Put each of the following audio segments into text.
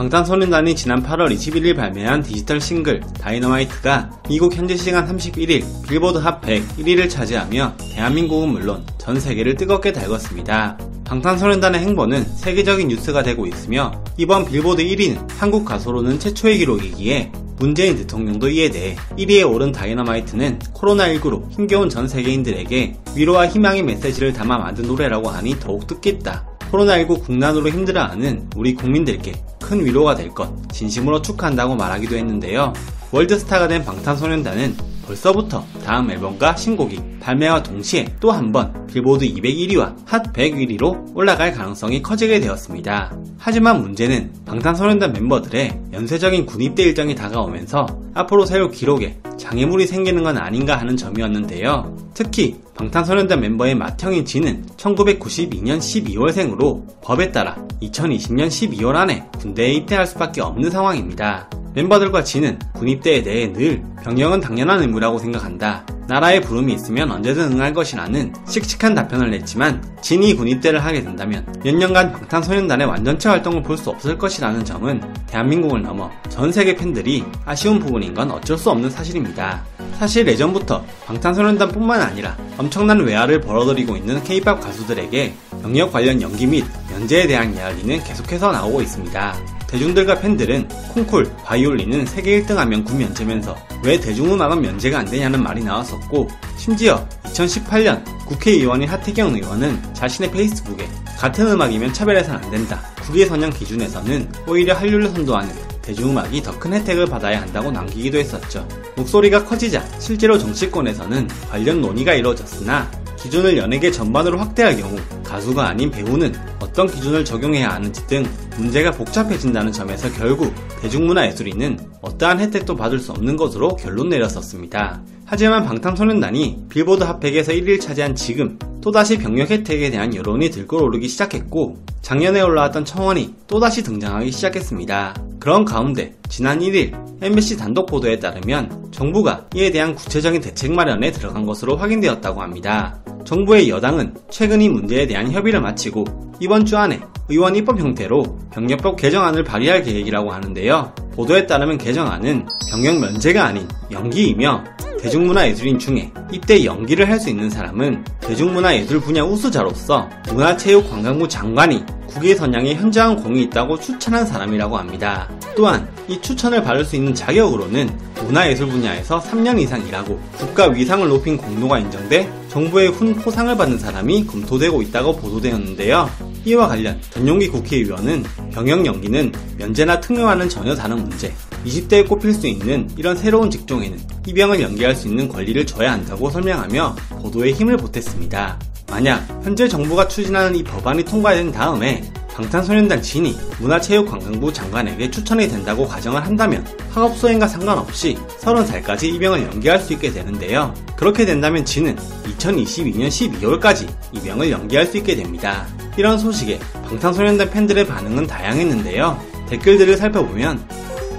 방탄소년단이 지난 8월 21일 발매한 디지털 싱글 다이너마이트가 미국 현지 시간 31일 빌보드 핫 100 1위를 차지하며 대한민국은 물론 전 세계를 뜨겁게 달궜습니다. 방탄소년단의 행보는 세계적인 뉴스가 되고 있으며 이번 빌보드 1위는 한국 가수로는 최초의 기록이기에 문재인 대통령도 이에 대해 1위에 오른 다이너마이트는 코로나19로 힘겨운 전 세계인들에게 위로와 희망의 메시지를 담아 만든 노래라고 하니 더욱 뜻깊다. 코로나19 국난으로 힘들어하는 우리 국민들께 큰 위로가 될 것 진심으로 축하한다고 말하기도 했는데요. 월드스타가 된 방탄소년단은 벌써부터 다음 앨범과 신곡이 발매와 동시에 또 한 번 빌보드 201위와 핫 101위로 올라갈 가능성이 커지게 되었습니다. 하지만 문제는 방탄소년단 멤버들의 연쇄적인 군입대 일정이 다가오면서 앞으로 세울 기록에 장애물이 생기는 건 아닌가 하는 점이었는데요. 특히 방탄소년단 멤버의 맏형인 진은 1992년 12월생으로 법에 따라 2020년 12월 안에 군대에 입대할 수밖에 없는 상황입니다. 멤버들과 진은 군입대에 대해 늘 병역은 당연한 의무라고 생각한다. 나라의 부름이 있으면 언제든 응할 것이라는 씩씩한 답변을 냈지만 진이 군입대를 하게 된다면 몇 년간 방탄소년단의 완전체 활동을 볼 수 없을 것이라는 점은 대한민국을 넘어 전 세계 팬들이 아쉬운 부분인 건 어쩔 수 없는 사실입니다. 사실 예전부터 방탄소년단뿐만 아니라 엄청난 외화를 벌어들이고 있는 K-pop 가수들에게 병역 관련 연기 및 면제에 대한 이야기는 계속해서 나오고 있습니다. 대중들과 팬들은 콩쿨, 바이올린은 세계 1등 하면 군 면제면서 왜 대중음악은 면제가 안 되냐는 말이 나왔었고 심지어 2018년 국회의원인 하태경 의원은 자신의 페이스북에 같은 음악이면 차별해서는 안 된다. 국외 선양 기준에서는 오히려 한류를 선도하는 대중음악이 더 큰 혜택을 받아야 한다고 남기기도 했었죠. 목소리가 커지자 실제로 정치권에서는 관련 논의가 이루어졌으나 기준을 연예계 전반으로 확대할 경우 가수가 아닌 배우는 어떤 기준을 적용해야 하는지 등 문제가 복잡해진다는 점에서 결국 대중문화 예술인은 어떠한 혜택도 받을 수 없는 것으로 결론 내렸었습니다. 하지만 방탄소년단이 빌보드 핫100에서 1위를 차지한 지금 또다시 병역 혜택에 대한 여론이 들끓어오르기 시작했고 작년에 올라왔던 청원이 또다시 등장하기 시작했습니다. 그런 가운데 지난 1일 MBC 단독 보도에 따르면 정부가 이에 대한 구체적인 대책 마련에 들어간 것으로 확인되었다고 합니다. 정부의 여당은 최근 이 문제에 대한 협의를 마치고 이번 주 안에 의원 입법 형태로 병역법 개정안을 발의할 계획이라고 하는데요. 보도에 따르면 개정안은 병역 면제가 아닌 연기이며 대중문화예술인 중에 입대 연기를 할 수 있는 사람은 대중문화예술 분야 우수자로서 문화체육관광부 장관이 국외 선양에 현저한 공이 있다고 추천한 사람이라고 합니다. 또한 이 추천을 받을 수 있는 자격으로는 문화예술 분야에서 3년 이상 일하고 국가 위상을 높인 공로가 인정돼 정부의 훈 포상을 받는 사람이 검토되고 있다고 보도되었는데요. 이와 관련 전용기 국회의원은 병역 연기는 면제나 특례와는 전혀 다른 문제, 20대에 꼽힐 수 있는 이런 새로운 직종에는 입영을 연기할 수 있는 권리를 줘야 한다고 설명하며 보도에 힘을 보탰습니다. 만약 현재 정부가 추진하는 이 법안이 통과된 다음에 방탄소년단 진이 문화체육관광부 장관에게 추천이 된다고 가정을 한다면 학업 수행과 상관없이 30살까지 입영을 연기할 수 있게 되는데요. 그렇게 된다면 진은 2022년 12월까지 입영을 연기할 수 있게 됩니다. 이런 소식에 방탄소년단 팬들의 반응은 다양했는데요. 댓글들을 살펴보면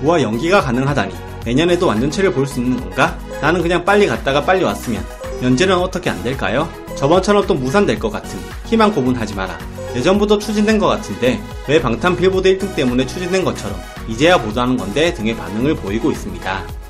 우와 연기가 가능하다니 내년에도 완전체를 볼 수 있는 건가? 나는 그냥 빨리 갔다가 빨리 왔으면 면제는 어떻게 안 될까요? 저번처럼 또 무산될 것 같음 희망 고문하지 마라 예전부터 추진된 것 같은데 왜 방탄 빌보드 1등 때문에 추진된 것처럼 이제야 보도하는 건데 등의 반응을 보이고 있습니다.